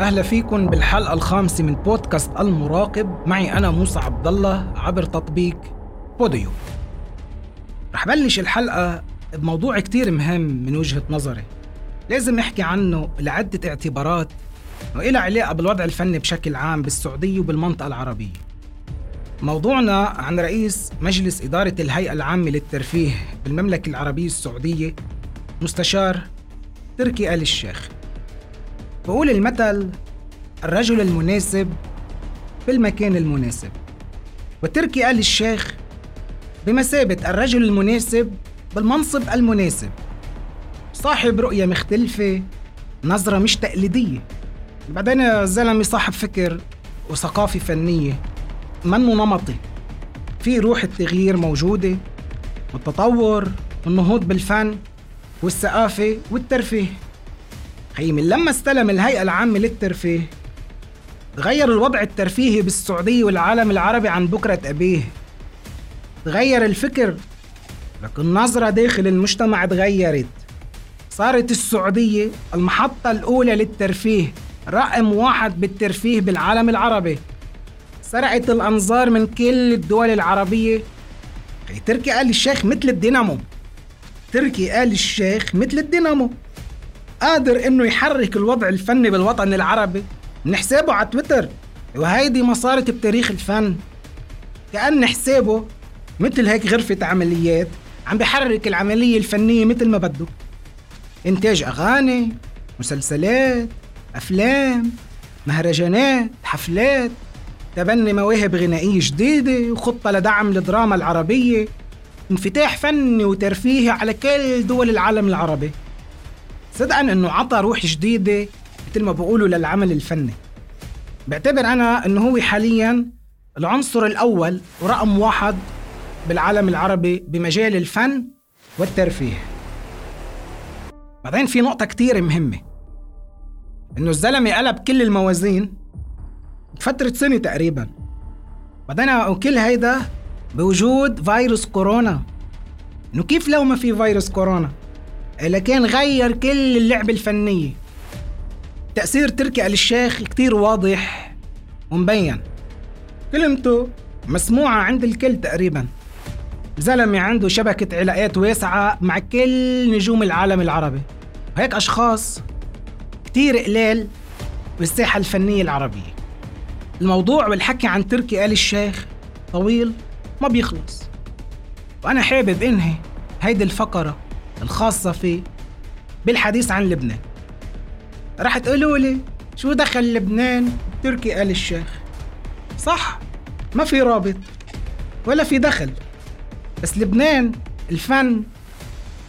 أهلا فيكم بالحلقة الخامسة من بودكاست المراقب. معي أنا موسى عبد الله عبر تطبيق بوديو. رح بلش الحلقة بموضوع كتير مهم من وجهة نظري. لازم احكي عنه لعدة اعتبارات وإلى علاقة بالوضع الفني بشكل عام بالسعودية وبالمنطقة العربية. موضوعنا عن رئيس مجلس إدارة الهيئة العامة للترفيه بالمملكة العربية السعودية مستشار تركي آل الشيخ. بقول المثل الرجل المناسب بالمكان المناسب. وتركي آل الشيخ بمثابة الرجل المناسب بالمنصب المناسب. صاحب رؤية مختلفة نظرة مش تقليدية. بعدين الزلمة صاحب فكر وثقافة فنية منه نمطي في روح التغيير موجودة والتطور والنهوض بالفن والثقافة والترفيه. من لما استلم الهيئة العامة للترفيه تغير الوضع الترفيهي بالسعودية والعالم العربي عن بكرة أبيه. تغير الفكر لكن النظرة داخل المجتمع تغيرت. صارت السعودية المحطة الأولى للترفيه رقم واحد بالترفيه بالعالم العربي. سرقت الأنظار من كل الدول العربية. تركي آل الشيخ مثل الدينامو. تركي آل الشيخ مثل الدينامو. قادر إنه يحرك الوضع الفني بالوطن العربي؟ من حسابه على تويتر. وهيدي ما صارت بتاريخ الفن. كأن حسابه مثل هيك غرفة عمليات عم بحرك العملية الفنية مثل ما بده. إنتاج أغاني مسلسلات أفلام مهرجانات حفلات تبني مواهب غنائية جديدة وخطة لدعم الدراما العربية انفتاح فني وترفيهي على كل دول العالم العربي. صدقا إنه عطى روح جديدة مثل ما بقولوا للعمل الفني. بعتبر أنا إنه هو حاليا العنصر الأول ورقم واحد بالعالم العربي بمجال الفن والترفيه. بعدين في نقطة كتير مهمة. إنه الزلمة قلب كل الموازين بفترة سنة تقريبا. بعدين وكل هيدا بوجود فيروس كورونا. إنه كيف لو ما في فيروس كورونا؟ لكن غير كل اللعبة الفنية تأثير تركي آل الشيخ كتير واضح ومبين. كلمته مسموعة عند الكل تقريبا. زلمة عنده شبكة علاقات واسعة مع كل نجوم العالم العربي. وهيك أشخاص كتير قلال بالساحة الفنية العربية. الموضوع والحكي عن تركي آل الشيخ طويل ما بيخلص. وأنا حابب إنهي هيدي الفقرة. الخاصة فيه بالحديث عن لبنان. رح تقولوا لي شو دخل لبنان؟ تركي آل الشيخ. صح ما في رابط ولا في دخل. بس لبنان الفن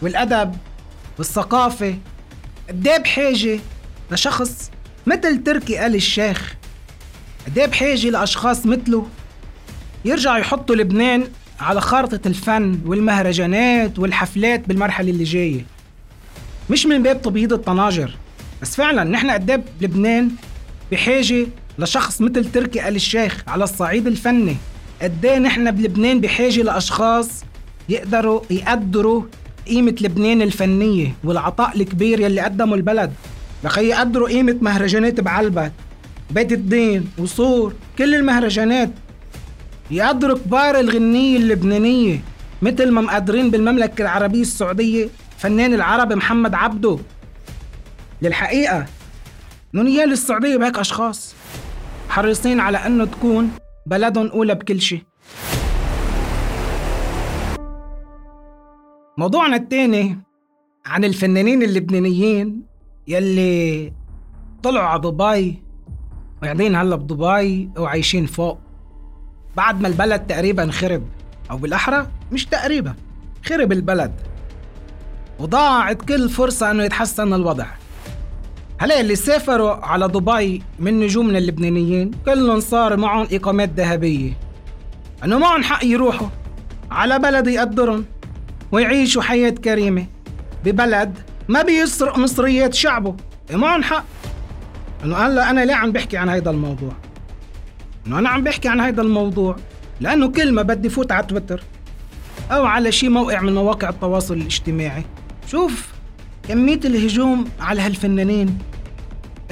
والأدب والثقافة قديه بحاجة لشخص مثل تركي آل الشيخ؟ قديه بحاجة لأشخاص مثله؟ يرجعوا يحطوا لبنان على خارطة الفن والمهرجانات والحفلات بالمرحلة اللي جاية. مش من باب تبييض الطناجر بس فعلا نحن قد بلبنان بحاجة لشخص مثل تركي آل الشيخ على الصعيد الفني. قد نحن بلبنان بحاجة لأشخاص يقدروا يقدروا قيمة لبنان الفنية والعطاء الكبير يلي قدمه البلد. لخي يقدروا قيمة مهرجانات بعلبك بيت الدين وصور كل المهرجانات. يقدروا كبار الغنية اللبنانية مثل ما مقدرين بالمملكة العربية السعودية فنان العربي محمد عبده. للحقيقة نونيال السعودية بهيك أشخاص حريصين على أنه تكون بلدهم أولى بكل شيء. موضوعنا الثاني عن الفنانين اللبنانيين يلي طلعوا على دبي وقاعدين هلا بدبي وعايشين فوق. بعد ما البلد تقريبا خرب أو بالأحرى مش تقريبا خرب البلد. وضاعت كل فرصة أنه يتحسن الوضع. هلأ اللي سافروا على دبي من نجومنا اللبنانيين كلهم صار معهم إقامات ذهبية. أنه معهم حق يروحوا على بلد يقدرهم ويعيشوا حياة كريمة ببلد ما بيسرق مصريات شعبه. معهم حق؟ إنه هلا أنا ليه عم بحكي عن هيدا الموضوع؟ إنه أنا عم بحكي عن هيدا الموضوع لأنه كل ما بدي فوت على تويتر أو على شي موقع من مواقع التواصل الاجتماعي. شوف كمية الهجوم على هالفنانين.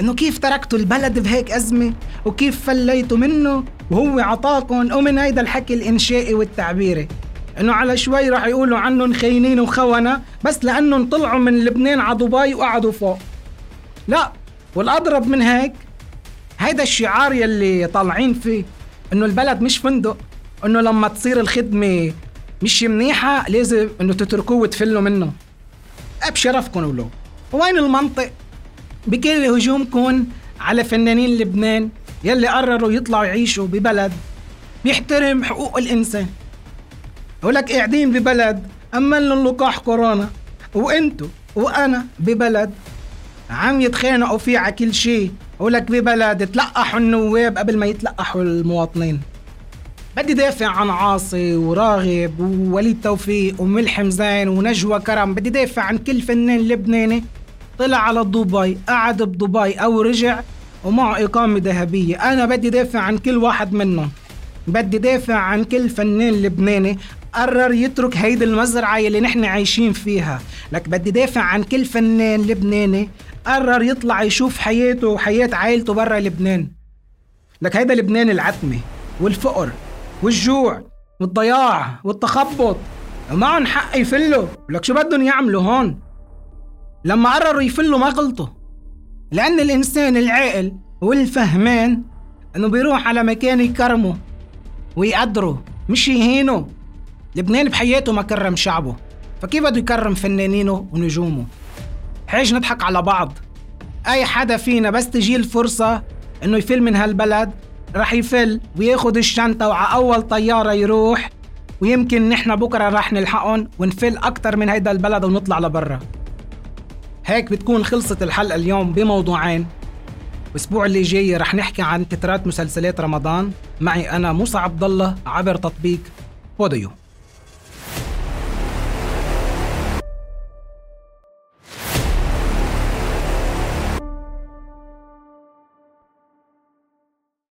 إنه كيف تركتوا البلد بهيك أزمة؟ وكيف فليتوا منه؟ وهو عطاكم ومن هيدا الحكي الإنشائي والتعبيري. إنه على شوي راح يقولوا عنهم خاينين وخونة بس لأنهم طلعوا من لبنان على دبي وقعدوا فوق. لا والأضرب من هيك هيدا الشعار يلي طالعين فيه إنه البلد مش فندق إنه لما تصير الخدمة مش منيحة لازم إنه تتركوه وتفلوا منه. بشرفكم ولو. وين المنطق؟ بكل هجومكم على فنانين لبنان يلي قرروا يطلعوا يعيشوا ببلد بيحترم حقوق الإنسان. ولك قاعدين ببلد أمن لقاح كورونا. وأنتو وأنا ببلد عم يتخانقوا فيه على كل شيء. ولك ببلد تلقحوا النواب قبل ما يتلقحوا المواطنين. بدي دافع عن عاصي وراغب ووليد توفيق وملحم زين ونجوى كرم. بدي دافع عن كل فنان لبناني. طلع على دبي قعد بدبي أو رجع ومعه إقامة ذهبية. أنا بدي دافع عن كل واحد منهم. بدي دافع عن كل فنان لبناني. قرر يترك هيدي المزرعة اللي نحن عايشين فيها. لك بدي دافع عن كل فنان لبناني. قرر يطلع يشوف حياته وحياة عائلته برا لبنان. لك هيدا لبنان العتمة والفقر والجوع والضياع والتخبط. ومعهم حق يفلوا. لك شو بدهم يعملوا هون؟ لما قرروا يفلوا ما غلطوا. لأن الإنسان العاقل والفهمان إنه بيروح على مكان يكرمه ويقدره مش يهينه. لبنان بحياته ما كرم شعبه. فكيف بده يكرم فنانينه ونجومه؟ حيج نضحك على بعض. أي حدا فينا بس تجي الفرصة إنه يفل من هالبلد رح يفل وياخد الشنطة وعلى أول طيارة يروح ويمكن نحن بكرة رح نلحقهم ونفل أكتر من هيدا البلد ونطلع لبرا. هيك بتكون خلصت الحلقة اليوم بموضوعين. الأسبوع اللي جاي رح نحكي عن تترات مسلسلات رمضان. معي أنا موسى عبد الله عبر تطبيق بوديو